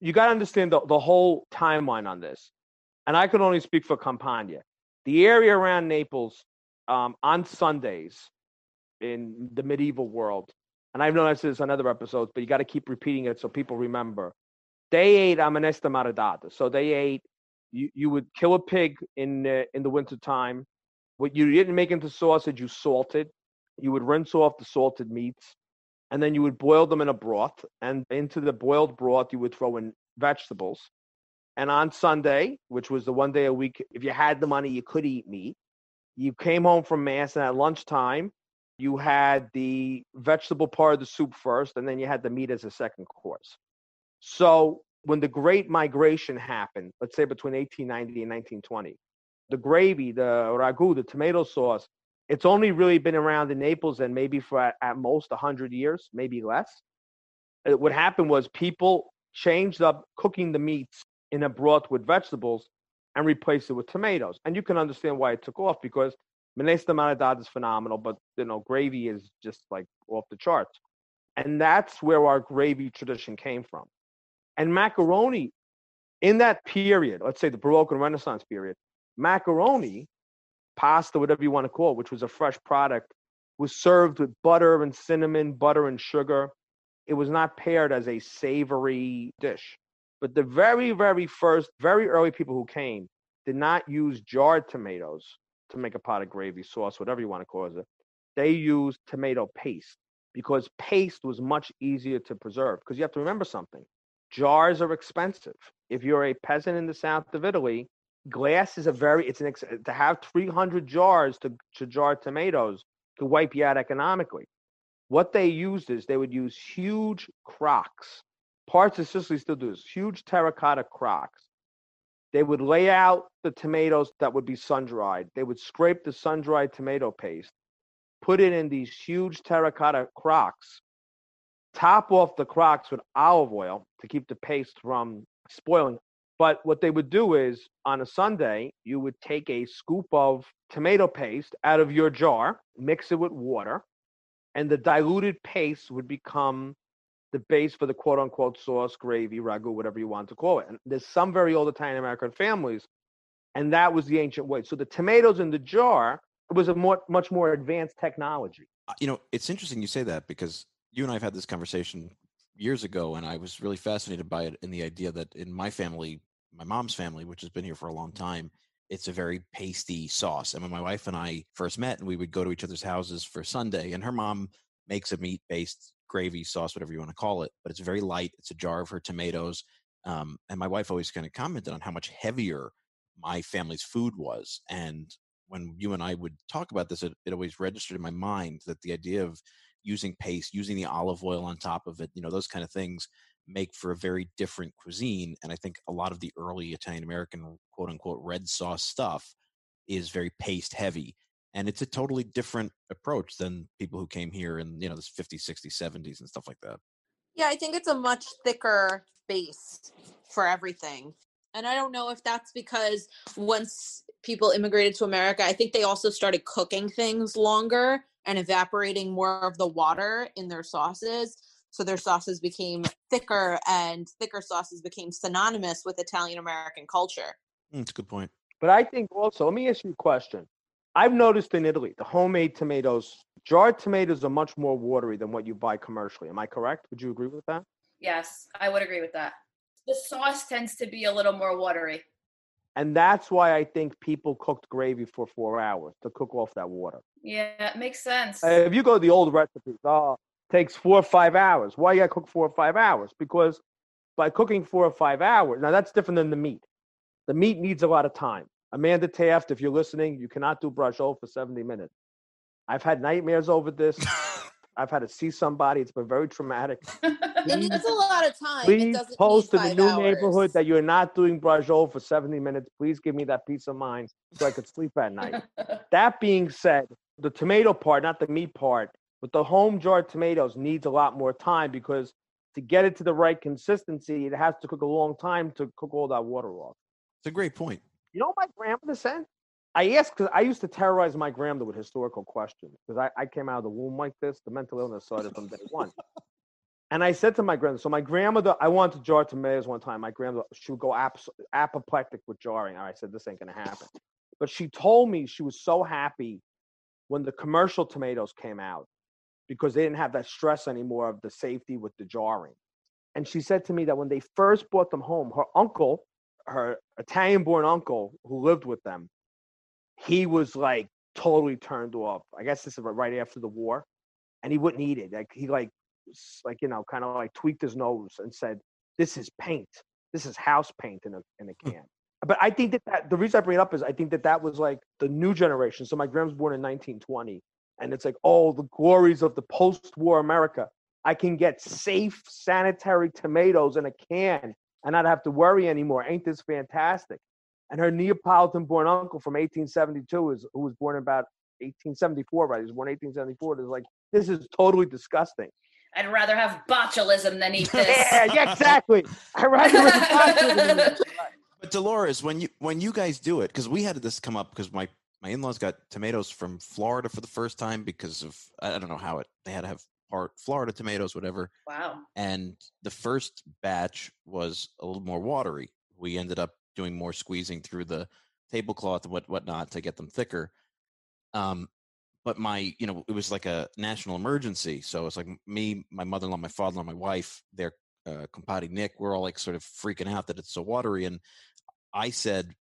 You got to understand the, the whole timeline on this. And I can only speak for Campania. The area around Naples um, on Sundays in the medieval world, and I've noticed this on other episodes, but you got to keep repeating it so people remember. They ate amanesta maradata. So they ate, you, you would kill a pig in, uh, in the wintertime. What you didn't make into sausage, you salted. You would rinse off the salted meats, and then you would boil them in a broth. And into the boiled broth, you would throw in vegetables. And on Sunday, which was the one day a week, if you had the money, you could eat meat. You came home from mass, and at lunchtime, you had the vegetable part of the soup first, and then you had the meat as a second course. So when the Great Migration happened, let's say between 1890 and 1920, the gravy, the ragu, the tomato sauce, it's only really been around in Naples and maybe for at, most 100 years, maybe less. What happened was people changed up cooking the meats in a broth with vegetables and replace it with tomatoes. And you can understand why it took off because Minestra Maritata is phenomenal, but you know, gravy is just like off the charts. And that's where our gravy tradition came from. And macaroni in that period, let's say the Baroque and Renaissance period, macaroni, pasta, whatever you want to call it, which was a fresh product, was served with butter and cinnamon, butter and sugar. It was not paired as a savory dish. But the very, very first, very early people who came did not use jarred tomatoes to make a pot of gravy, sauce, whatever you want to call it. They used tomato paste because paste was much easier to preserve. Because you have to remember something jars are expensive. If you're a peasant in the south of Italy, glass is a very it's an ex- uh, to have 300 jars to, to jar tomatoes to wipe you out economically. What they used is they would use huge crocks. Parts of Sicily still do this. Huge terracotta crocks. They would lay out the tomatoes that would be sun dried. They would scrape the sun dried tomato paste, put it in these huge terracotta crocks, top off the crocks with olive oil to keep the paste from spoiling. But what they would do is on a Sunday, you would take a scoop of tomato paste out of your jar, mix it with water, and the diluted paste would become the base for the quote unquote sauce, gravy, ragu, whatever you want to call it. And there's some very old Italian American families, and that was the ancient way. So the tomatoes in the jar was a more, much more advanced technology. Uh, You know, it's interesting you say that because you and I have had this conversation years ago, and I was really fascinated by it in the idea that in my family, my mom's family, which has been here for a long time, it's a very pasty sauce. And when my wife and I first met, and we would go to each other's houses for Sunday, and her mom makes a meat based gravy sauce, whatever you want to call it, but it's very light. It's a jar of her tomatoes. Um, and my wife always kind of commented on how much heavier my family's food was. And when you and I would talk about this, it, it always registered in my mind that the idea of using paste, using the olive oil on top of it, you know, those kind of things make for a very different cuisine. And I think a lot of the early Italian American quote unquote red sauce stuff is very paste heavy. And it's a totally different approach than people who came here in, you know, the 50s, 60s, 70s and stuff like that. Yeah, I think it's a much thicker base for everything. And I don't know if that's because once people immigrated to America, I think they also started cooking things longer and evaporating more of the water in their sauces. So their sauces became thicker, and thicker sauces became synonymous with Italian American culture. Mm, That's a good point. But I think also, let me ask you a question. I've noticed in Italy, the homemade tomatoes, jarred tomatoes are much more watery than what you buy commercially. Am I correct? Would you agree with that? Yes, I would agree with that. The sauce tends to be a little more watery. And that's why I think people cooked gravy for four hours to cook off that water. Yeah, it makes sense. Uh, If you go to the old recipes, oh, takes four or five hours. Why you gotta cook four or five hours? Because by cooking four or five hours, now that's different than the meat. The meat needs a lot of time. Amanda Taft, if you're listening, you cannot do brajol for 70 minutes. I've had nightmares over this. I've had to see somebody. It's been very traumatic. It is a lot of time. Please doesn't post need in the new hours. neighborhood that you're not doing brajol for 70 minutes. Please give me that peace of mind so I could sleep at night. That being said, the tomato part, not the meat part, but the home jarred tomatoes needs a lot more time because to get it to the right consistency, it has to cook a long time to cook all that water off. It's a great point. You know what my grandmother said? I asked because I used to terrorize my grandmother with historical questions because I, I came out of the womb like this. The mental illness started from day one. And I said to my grandmother, so my grandmother, I wanted to jar tomatoes one time. My grandmother, she would go abs- apoplectic with jarring. I said, this ain't going to happen. But she told me she was so happy when the commercial tomatoes came out because they didn't have that stress anymore of the safety with the jarring. And she said to me that when they first brought them home, her uncle, her Italian born uncle who lived with them, he was like totally turned off. I guess this is right after the war. And he wouldn't eat it. Like he like like you know, kind of like tweaked his nose and said, This is paint. This is house paint in a in a hmm. can. but I think that, that the reason I bring it up is I think that that was like the new generation. So my grandma was born in 1920, and it's like, oh, the glories of the post-war America. I can get safe, sanitary tomatoes in a can and not have to worry anymore. Ain't this fantastic? And her Neapolitan-born uncle from 1872 is who was born about 1874, right? He was born 1874. Is like, this is totally disgusting. I'd rather have botulism than eat this. yeah, yeah, exactly. I'd rather have botulism. But Dolores, when you when you guys do it, because we had this come up because my my in-laws got tomatoes from Florida for the first time because of I don't know how it they had to have part Florida tomatoes, whatever. Wow. And the first batch was a little more watery. We ended up doing more squeezing through the tablecloth and what whatnot to get them thicker. Um, but my, you know, it was like a national emergency. So it's like me, my mother-in-law, my father-in-law, my wife, their uh, compadre Nick, we're all like sort of freaking out that it's so watery. And I said,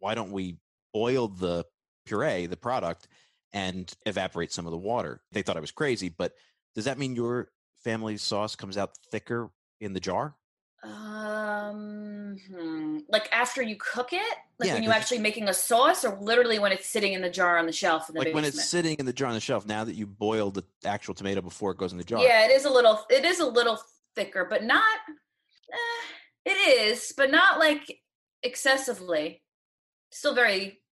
why don't we boil the puree, the product, and evaporate some of the water? They thought I was crazy, but does that mean your family's sauce comes out thicker in the jar? Um, hmm. like after you cook it, like Yeah, when you're actually making a sauce, or literally when it's sitting in the jar on the shelf in the Like when it's sitting in the jar on the shelf, now that you boil the actual tomato before it goes in the jar. Yeah, it is a little. It is a little thicker, but not. Eh, it is, but not like excessively. Still very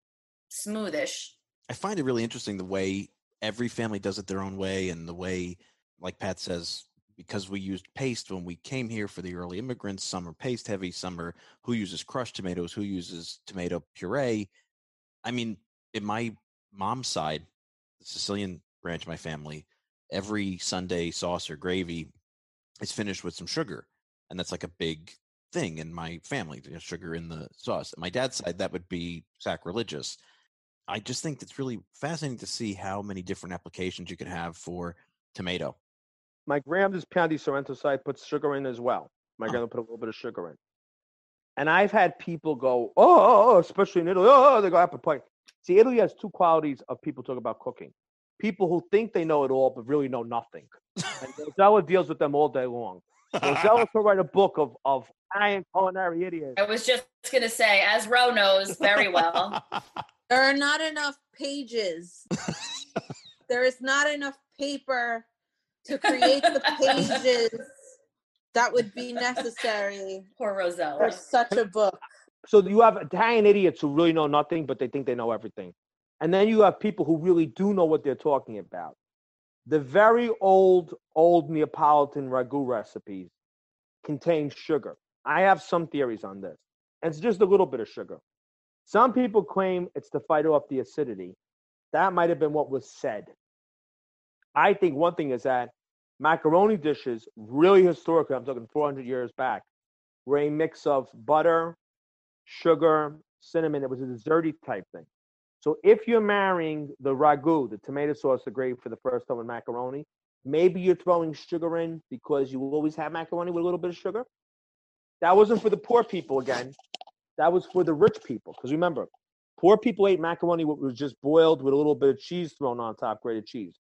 smoothish. I find it really interesting the way every family does it their own way, and the way, like Pat says, because we used paste when we came here for the early immigrants. Some are paste heavy, some are who uses crushed tomatoes, who uses tomato puree. I mean, in my mom's side, the Sicilian branch of my family, every Sunday sauce or gravy is finished with some sugar, and that's like a big thing in my family. you know, Sugar in the sauce. My dad's side, that would be sacrilegious. I just think it's really fascinating to see how many different applications you could have for tomato. My grandma's Pound Sorrento side puts sugar in as well. My Oh. grandma put a little bit of sugar in. And I've had people go, oh, oh, oh," especially in Italy, oh, oh they go apple pie. See, Italy has two qualities of people talk about cooking. People who think they know it all, but really know nothing. And Rosella deals with them all day long. Rosella could write a book of, of Italian culinary idiots. I was just gonna say, as Ro knows very well. There are not enough pages. there is not enough paper to create the pages that would be necessary Poor for Rosella. such a book. So you have Italian idiots who really know nothing, but they think they know everything. And then you have people who really do know what they're talking about. The very old, old Neapolitan ragu recipes contain sugar. I have some theories on this. And it's just a little bit of sugar. Some people claim it's to fight off the acidity. That might have been what was said. I think one thing is that macaroni dishes, really historically, I'm talking 400 years back, were a mix of butter, sugar, cinnamon. It was a desserty type thing. So if you're marrying the ragu, the tomato sauce, the gravy for the first time with macaroni, maybe you're throwing sugar in because you always have macaroni with a little bit of sugar. That wasn't for the poor people again. That was for the rich people. Because remember, poor people ate macaroni what was just boiled with a little bit of cheese thrown on top, grated cheese.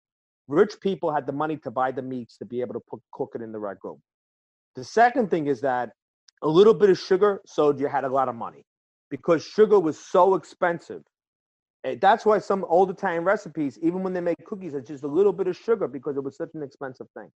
Rich people had the money to buy the meats to be able to put, cook it in the ragu. The second thing is that a little bit of sugar so you had a lot of money because sugar was so expensive. And that's why some old Italian recipes, even when they make cookies, it's just a little bit of sugar because it was such an expensive thing.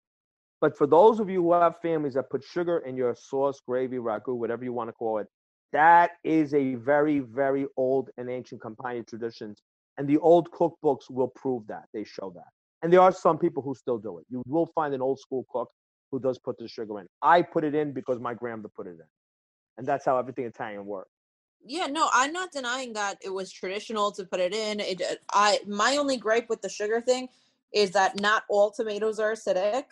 But for those of you who have families that put sugar in your sauce, gravy, ragu, whatever you want to call it, that is a very, very old and ancient Campania traditions. And the old cookbooks will prove that. They show that. And there are some people who still do it. You will find an old school cook who does put the sugar in. I put it in because my grandmother put it in. And that's how everything Italian works. Yeah, no, I'm not denying that it was traditional to put it in. It, uh, I my only gripe with the sugar thing is that not all tomatoes are acidic.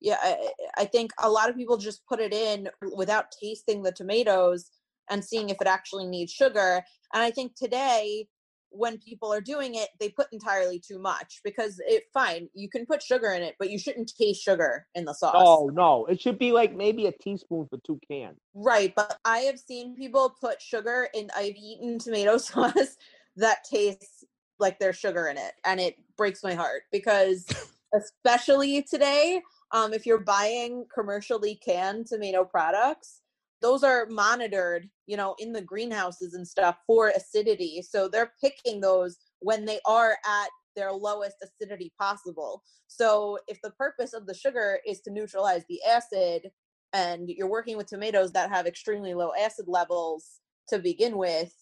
Yeah, I, I think a lot of people just put it in without tasting the tomatoes and seeing if it actually needs sugar. And I think today, when people are doing it, they put entirely too much because it fine you can put sugar in it, but you shouldn't taste sugar in the sauce. Oh no, it should be like maybe a teaspoon for two cans. Right, but I have seen people put sugar in. I've eaten tomato sauce that tastes like there's sugar in it, and it breaks my heart because, especially today, um, if you're buying commercially canned tomato products, those are monitored, you know, in the greenhouses and stuff for acidity. So they're picking those when they are at their lowest acidity possible. So if the purpose of the sugar is to neutralize the acid and you're working with tomatoes that have extremely low acid levels to begin with,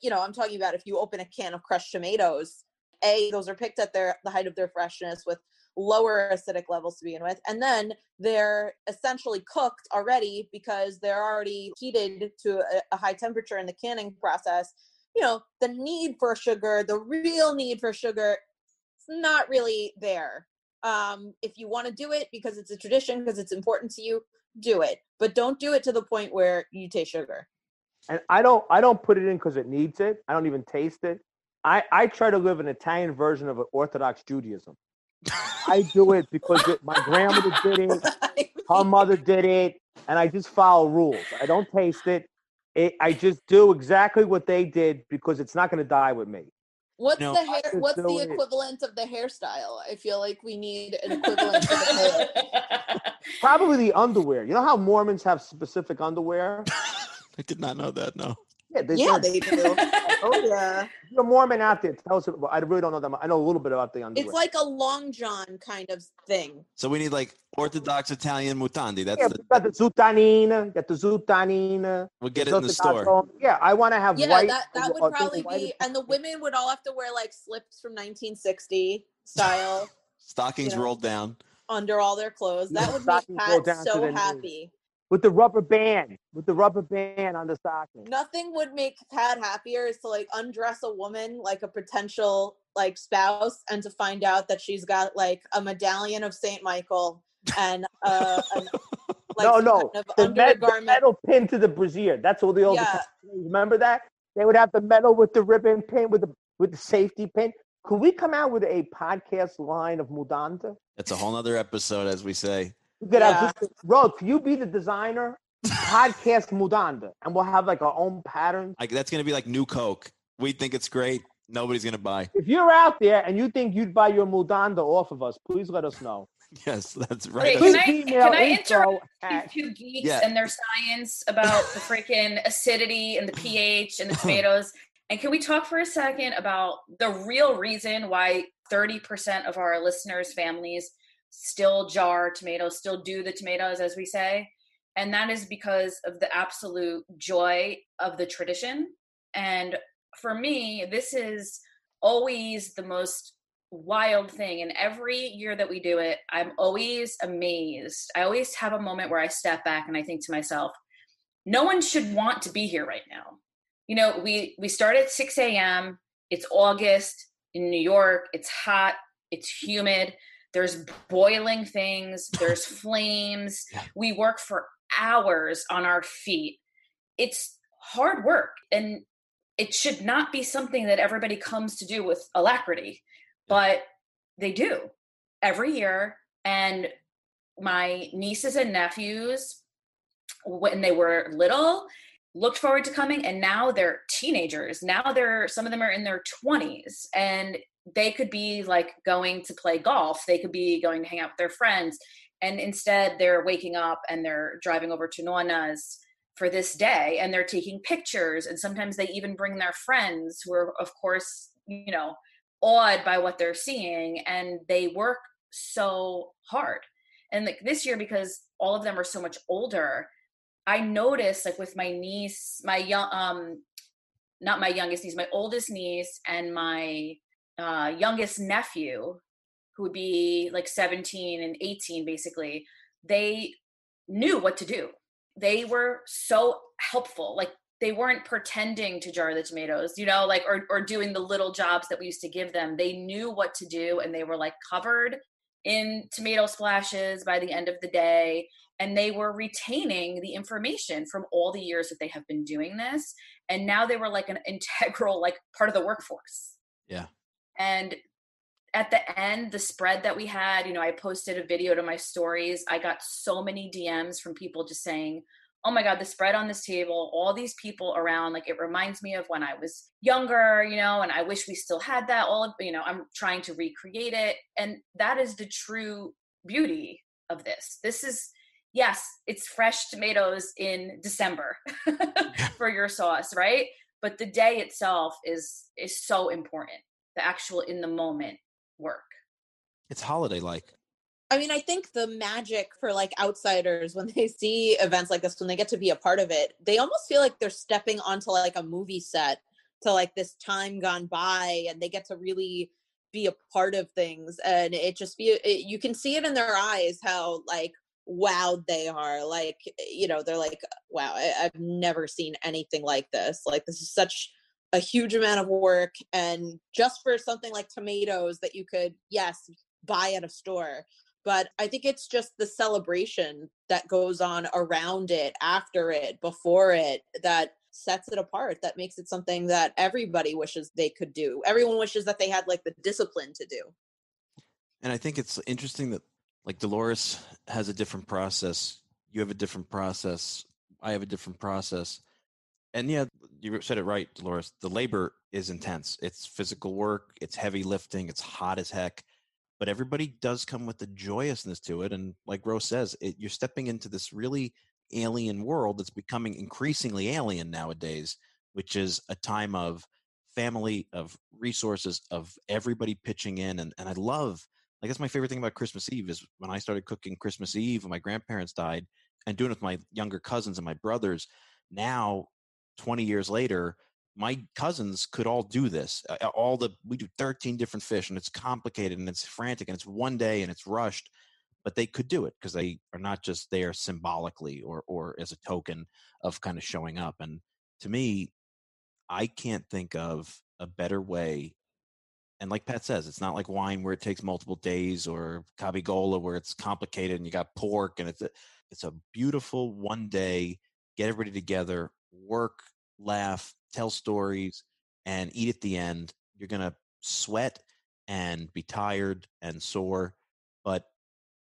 you know, I'm talking about if you open a can of crushed tomatoes, A, those are picked at their the height of their freshness with lower acidic levels to begin with. And then they're essentially cooked already because they're already heated to a, a high temperature in the canning process. You know, the need for sugar, the real need for sugar, it's not really there. Um, if you want to do it because it's a tradition, because it's important to you, do it. But don't do it to the point where you taste sugar. And I don't I don't put it in because it needs it. I don't even taste it. I, I try to live an Italian version of Orthodox Judaism. I do it because it, my grandmother did it, her mother did it, and I just follow rules. I don't taste it. it I just do exactly what they did because it's not going to die with me. What's No. the hair? What's do the it. equivalent of the hairstyle? I feel like we need an equivalent. to the hair. Probably the underwear. You know how Mormons have specific underwear? I did not know that. No. Yeah, they, Yeah, they, they do. Oh yeah, if you're a Mormon out there. Tell us. I really don't know that. Much. I know a little bit about the underwear. it's like a long john kind of thing. So we need like Orthodox Italian mutandi. That's yeah, the, got the zutanina, got the zutanina. we'll get it in the store. Yeah, I want to have Yeah, white. that that would probably be, and the women would all have to wear like slips from 1960 style Stockings you know. rolled down. under all their clothes. Yeah, That would make Pat so their knees. happy. With the rubber band, with the rubber band on the stocking. Nothing would make Pat happier is to like undress a woman like a potential like spouse and to find out that she's got like a medallion of Saint Michael and uh an, like no, no, kind of the, met, the metal pin to the brassiere. That's all the old. Yeah. Remember that? They would have the metal with the ribbon pin with the with the safety pin. Could we come out with a podcast line of Mudanta? That's a whole nother episode, as we say. We could Yeah. have just, Rod, can you be the designer? Podcast Mudanda, and we'll have like our own patterns. Like that's gonna be like new Coke. We think it's great. Nobody's gonna buy. If you're out there and you think you'd buy your Mudanda off of us, please let us know. Yes, that's Wait, right. can I- can I interrupt at- these two geeks Yeah. and their science about the freaking acidity and the pH and the tomatoes. And can we talk for a second about the real reason why 30% of our listeners' families still jar tomatoes, still do the tomatoes, as we say? And that is because of the absolute joy of the tradition. And for me, this is always the most wild thing. And every year that we do it, I'm always amazed. I always have a moment where I step back and I think to myself, no one should want to be here right now. You know, we we start at 6 a.m. It's August in New York. It's hot. It's humid. There's boiling things. There's flames. Yeah. We work for hours on our feet. It's hard work, and it should not be something that everybody comes to do with alacrity, but they do every year. And my nieces and nephews, when they were little, looked forward to coming and now they're teenagers now they're some of them are in their 20s and they could be like going to play golf they could be going to hang out with their friends and instead they're waking up and they're driving over to nona's for this day and they're taking pictures and sometimes they even bring their friends who are of course you know awed by what they're seeing and they work so hard. And like this year because all of them are so much older I noticed like with my niece, my young um not my youngest niece, my oldest niece and my uh youngest nephew who would be like 17 and 18 basically, they knew what to do. They were so helpful. Like they weren't pretending to jar the tomatoes, you know, like or or doing the little jobs that we used to give them. They knew what to do and they were like covered in tomato splashes by the end of the day and they were retaining the information from all the years that they have been doing this and now they were like an integral like part of the workforce Yeah. And at the end the spread that we had you know i posted a video to my stories i got so many dms from people just saying oh my god the spread on this table all these people around like it reminds me of when i was younger you know and i wish we still had that all of you know i'm trying to recreate it and that is the true beauty of this this is yes, it's fresh tomatoes in December for your sauce, right? But the day itself is is so important. The actual in the moment work. It's holiday like. I mean, I think the magic for like outsiders when they see events like this, when they get to be a part of it, they almost feel like they're stepping onto like a movie set to like this time gone by and they get to really be a part of things and it just be it, you can see it in their eyes how like wowed they are like eh, you know they're like wow I, i've never seen anything like this like this is such a huge amount of work and just for something like tomatoes that you could yes buy at a store but i think it's just the celebration that goes on around it after it before it that sets it apart that makes it something that everybody wishes they could do everyone wishes that they had like the discipline to do And I think it's interesting that like Dolores has a different process. You have a different process. I have a different process. And yeah, you said it right, Dolores. The labor is intense. It's physical work, it's heavy lifting, it's hot as heck. But everybody does come with a joyousness to it. And like Rose says, it, you're stepping into this really alien world that's becoming increasingly alien nowadays, which is a time of family, of resources, of everybody pitching in. And, and I love like that's my favorite thing about Christmas Eve is when I started cooking Christmas Eve when my grandparents died and doing it with my younger cousins and my brothers. Now, 20 years later, my cousins could all do this. Uh, All the we do 13 different fish and it's complicated and it's frantic and it's one day and it's rushed, but they could do it because they are not just there symbolically or or as a token of kind of showing up. And to me, I can't think of a better way and like Pat says, it's not like wine where it takes multiple days or capicola where it's complicated and you got pork and it's a, it's a beautiful one day get everybody together, work, laugh, tell stories, and eat at the end. You're gonna sweat and be tired and sore, but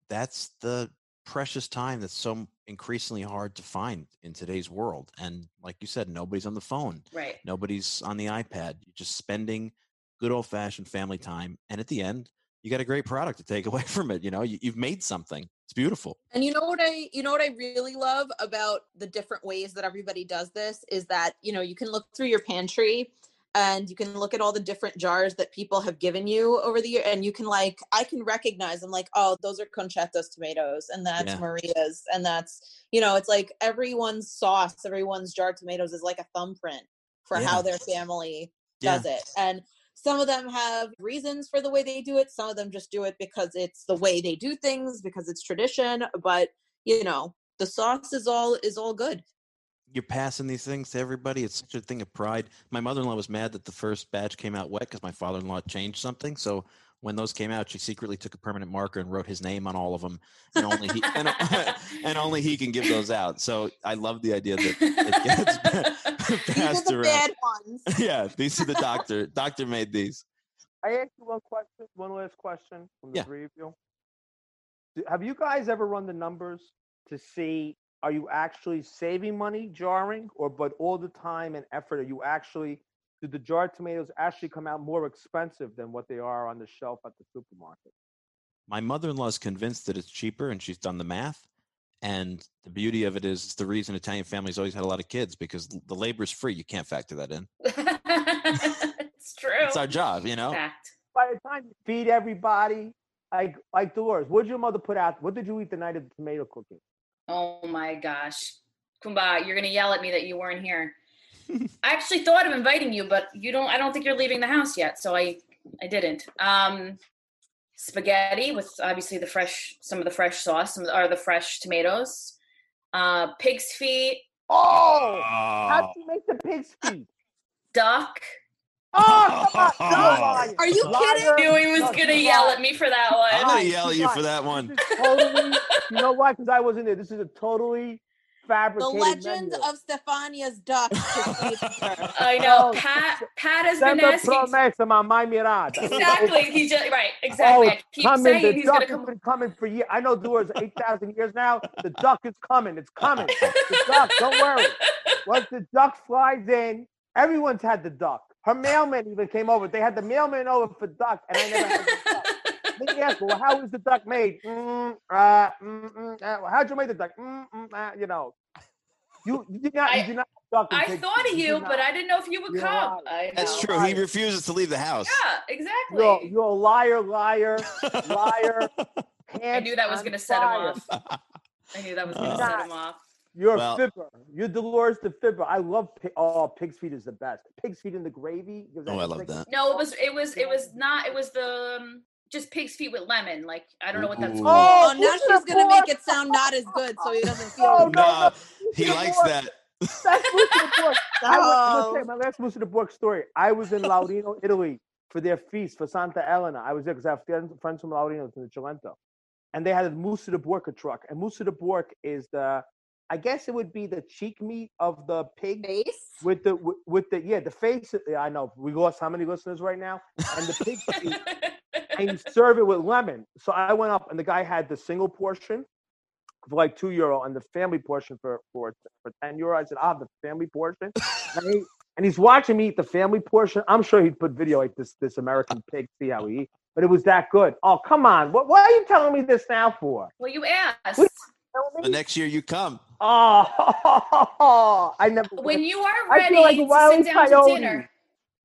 that's the precious time that's so increasingly hard to find in today's world. And like you said, nobody's on the phone, Right. nobody's on the iPad. You're just spending good old fashioned family time. And at the end, you got a great product to take away from it. You know, you, you've made something. It's beautiful. And you know what I you know what I really love about the different ways that everybody does this is that, you know, you can look through your pantry and you can look at all the different jars that people have given you over the year and you can like I can recognize them like, oh, those are Conchetta's tomatoes and that's Yeah. Maria's and that's you know, it's like everyone's sauce, everyone's jar of tomatoes is like a thumbprint for how their family Yeah. does it. And some of them have reasons for the way they do it. Some of them just do it because it's the way they do things, because it's tradition. But you know, the sauce is all is all good. You're passing these things to everybody. It's such a thing of pride. My mother in law was mad that the first batch came out wet because my father in law changed something. So when those came out, she secretly took a permanent marker and wrote his name on all of them, and only he and, and only he can give those out. So I love the idea that it gets These are passed the around. bad ones. yeah, these are the doctor. Doctor made these. I ask you one question, one last question from the Yeah. three of you. Do- Have you guys ever run the numbers to see are you actually saving money jarring, or but all the time and effort are you actually do the jarred tomatoes actually come out more expensive than what they are on the shelf at the supermarket? My mother in law is convinced that it's cheaper, and she's done the math. And the beauty of it is, it's the reason Italian families always had a lot of kids because the labor is free. You can't factor that in. it's true. It's our job, you know. Fact. By the time you feed everybody, like like Dolores, what did your mother put out? What did you eat the night of the tomato cooking? Oh my gosh. Kumba, you're gonna yell at me that you weren't here. I actually thought of inviting you, but you don't I don't think you're leaving the house yet, so I I didn't. Um spaghetti with obviously the fresh some of the fresh sauce, some are the, the fresh tomatoes. Uh pig's feet, Oh, how did you make the pig's feet? duck. Oh, come on, no, liar. Are you Liar. Knew he was No, gonna she's yell at me for that one. I'm gonna yell at you for that one. totally, you know why? Because I wasn't there. This is a totally The fabricated legend menu. of Stefania's duck. I know. Oh, Pat Pat has been Sempre asking promessa, ma mai mirata. Exactly. He just right, oh, exactly. Oh, I keep coming. saying The he's duck gonna has come been coming for years. I know Doors eight thousand years now. The duck is coming. It's coming. The duck. Don't worry. Once the duck flies in, everyone's had the duck. Her mailman even came over. They had the mailman over for duck, and I never had the duck. Then you ask, well, how is the duck made? Mm, uh, mm, mm, uh, how'd you make the duck? Mm, mm, uh, you know, you, you did not. I- you did not. Duck I thought of did you, not. but I didn't know if you would You're come. That's true. He refuses to leave the house. Yeah, exactly. You're, you're a liar, liar, liar. I knew that was going going to set him off. I knew that was going to Uh, set him off. You're Well- a fibber. You're Dolores the fibber. I love pig. Oh, pig's feet is the best. Pig's feet in the gravy. Oh, I love thick- that. No, it was it was it was not. It was the um, just pig's feet with lemon. Like I don't know what that's Ooh. called. Oh, oh now she's gonna make it sound not as good, so he doesn't feel. Oh, no, No, no. he likes Book. that. That's Moose of the Book. I was, I'm gonna Oh. tell you my last Moose of the Book story. I was in Laurino, Italy for their feast for Santa Elena. I was there because I have friends- friends from Laurino in the Cilento. And they had a Moose of the Borca truck. And Moose of the Bork is the, I guess it would be the cheek meat of the pig Face. with the, with, with the, yeah, the face. yeah, I know. We lost how many listeners right now? And the pig feet and you serve it with lemon. So I went up, and the guy had the single portion for like two euro, and the family portion for for for ten euro. I said, "I'll have the family portion." and, he, and he's watching me eat the family portion. I'm sure he'd put video like this this American pig, see how he eat. But it was that good. Oh come on! What why are you telling me this now for? well, you asked. What- The next year you come. Oh, I never. When you are I ready feel like a to sit down Coyote. to dinner.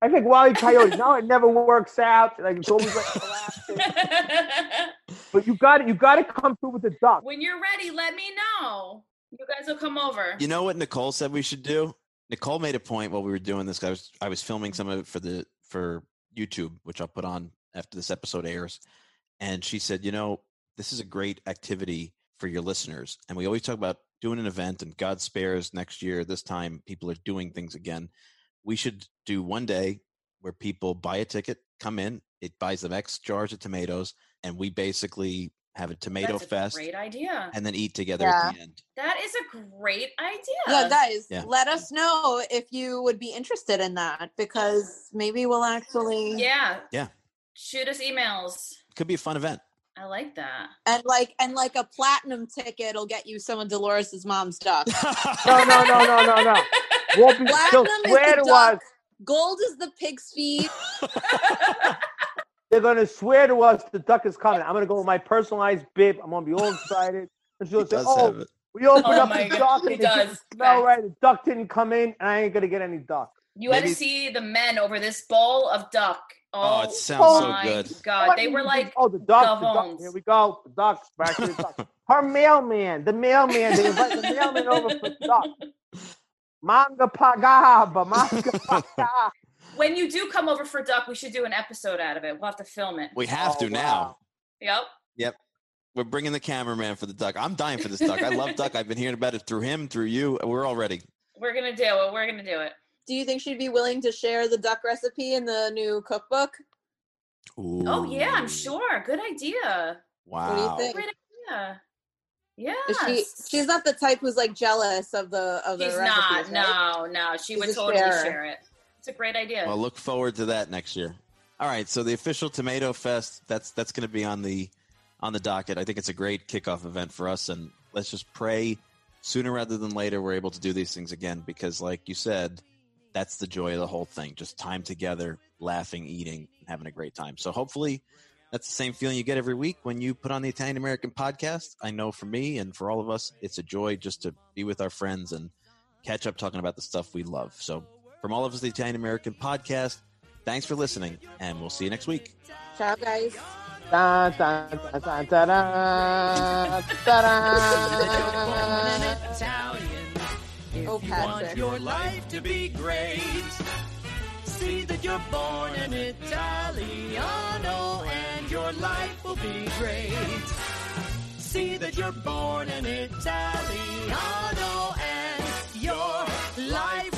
I think Wally Coyote. no, it never works out. Like it's always like collapsing. But you got it. You got to come through with the duck. when you're ready, let me know. You guys will come over. You know what Nicole said we should do? Nicole made a point while we were doing this. I was I was filming some of it for the for YouTube, which I'll put on after this episode airs. And she said, you know, this is a great activity for your listeners. And we always talk about doing an event and God spares next year, this time people are doing things again. We should do one day where people buy a ticket, come in, it buys them X jars of tomatoes, and we basically have a tomato That's a fest great idea. and then eat together at the end. That is a great idea. Yeah, guys, Yeah. let us know if you would be interested in that because maybe we'll actually Yeah. Yeah. Shoot us emails. Could be a fun event. I like that. and like and like a platinum ticket will get you some of Dolores's mom's duck. No, no, no, no, no, no. Won't be. Platinum is the to us. duck. Gold is the pig's feet. They're gonna swear to us the duck is coming. I'm gonna go with my personalized bib. I'm gonna be all excited. And she'll say, does "Oh, we opened Oh up the God, duck he and it didn't does. smell Fact. right. The duck didn't come in, and I ain't gonna get any duck." You had to see the men over this bowl of duck. Oh, Oh, it oh sounds so my good. God, they were like, "Oh, the duck, the duck. gavons. Here we go, the ducks back to the duck." Her mailman, the mailman. They invite the mailman over for duck. Manga pagaba, manga pagaba. when you do come over for duck, we should do an episode out of it. We'll have to film it. We have Oh, to now. Yep. Yep. We're bringing the cameraman for the duck. I'm dying for this duck. I love duck. I've been hearing about it through him, through you. We're all ready. We're gonna do it. We're gonna do it. Do you think she'd be willing to share the duck recipe in the new cookbook? Oh yeah, I'm sure. Good idea. What do you Wow. think? Great idea. Yeah. She she's not the type who's like jealous of the of the She's recipes, not. right? No, no. She She's would totally sharer. share it. It's a great idea. Well, look forward to that next year. All right, so the official Tomato Fest that's that's going to be on the on the docket. I think it's a great kickoff event for us, and let's just pray sooner rather than later we're able to do these things again because, like you said, that's the joy of the whole thing. Just time together, laughing, eating, having a great time. So hopefully. That's the same feeling you get every week when you put on the Italian American podcast. I know for me and for all of us, it's a joy just to be with our friends and catch up talking about the stuff we love. So, from all of us, the Italian American podcast, thanks for listening, and we'll see you next week. Ciao guys. Dun, dun, dun, dun, dun, dun, dun, dun. If Oh, you want your life to be great, see that you're born an Italiano and your life will be great. See that you're born an Italiano and your life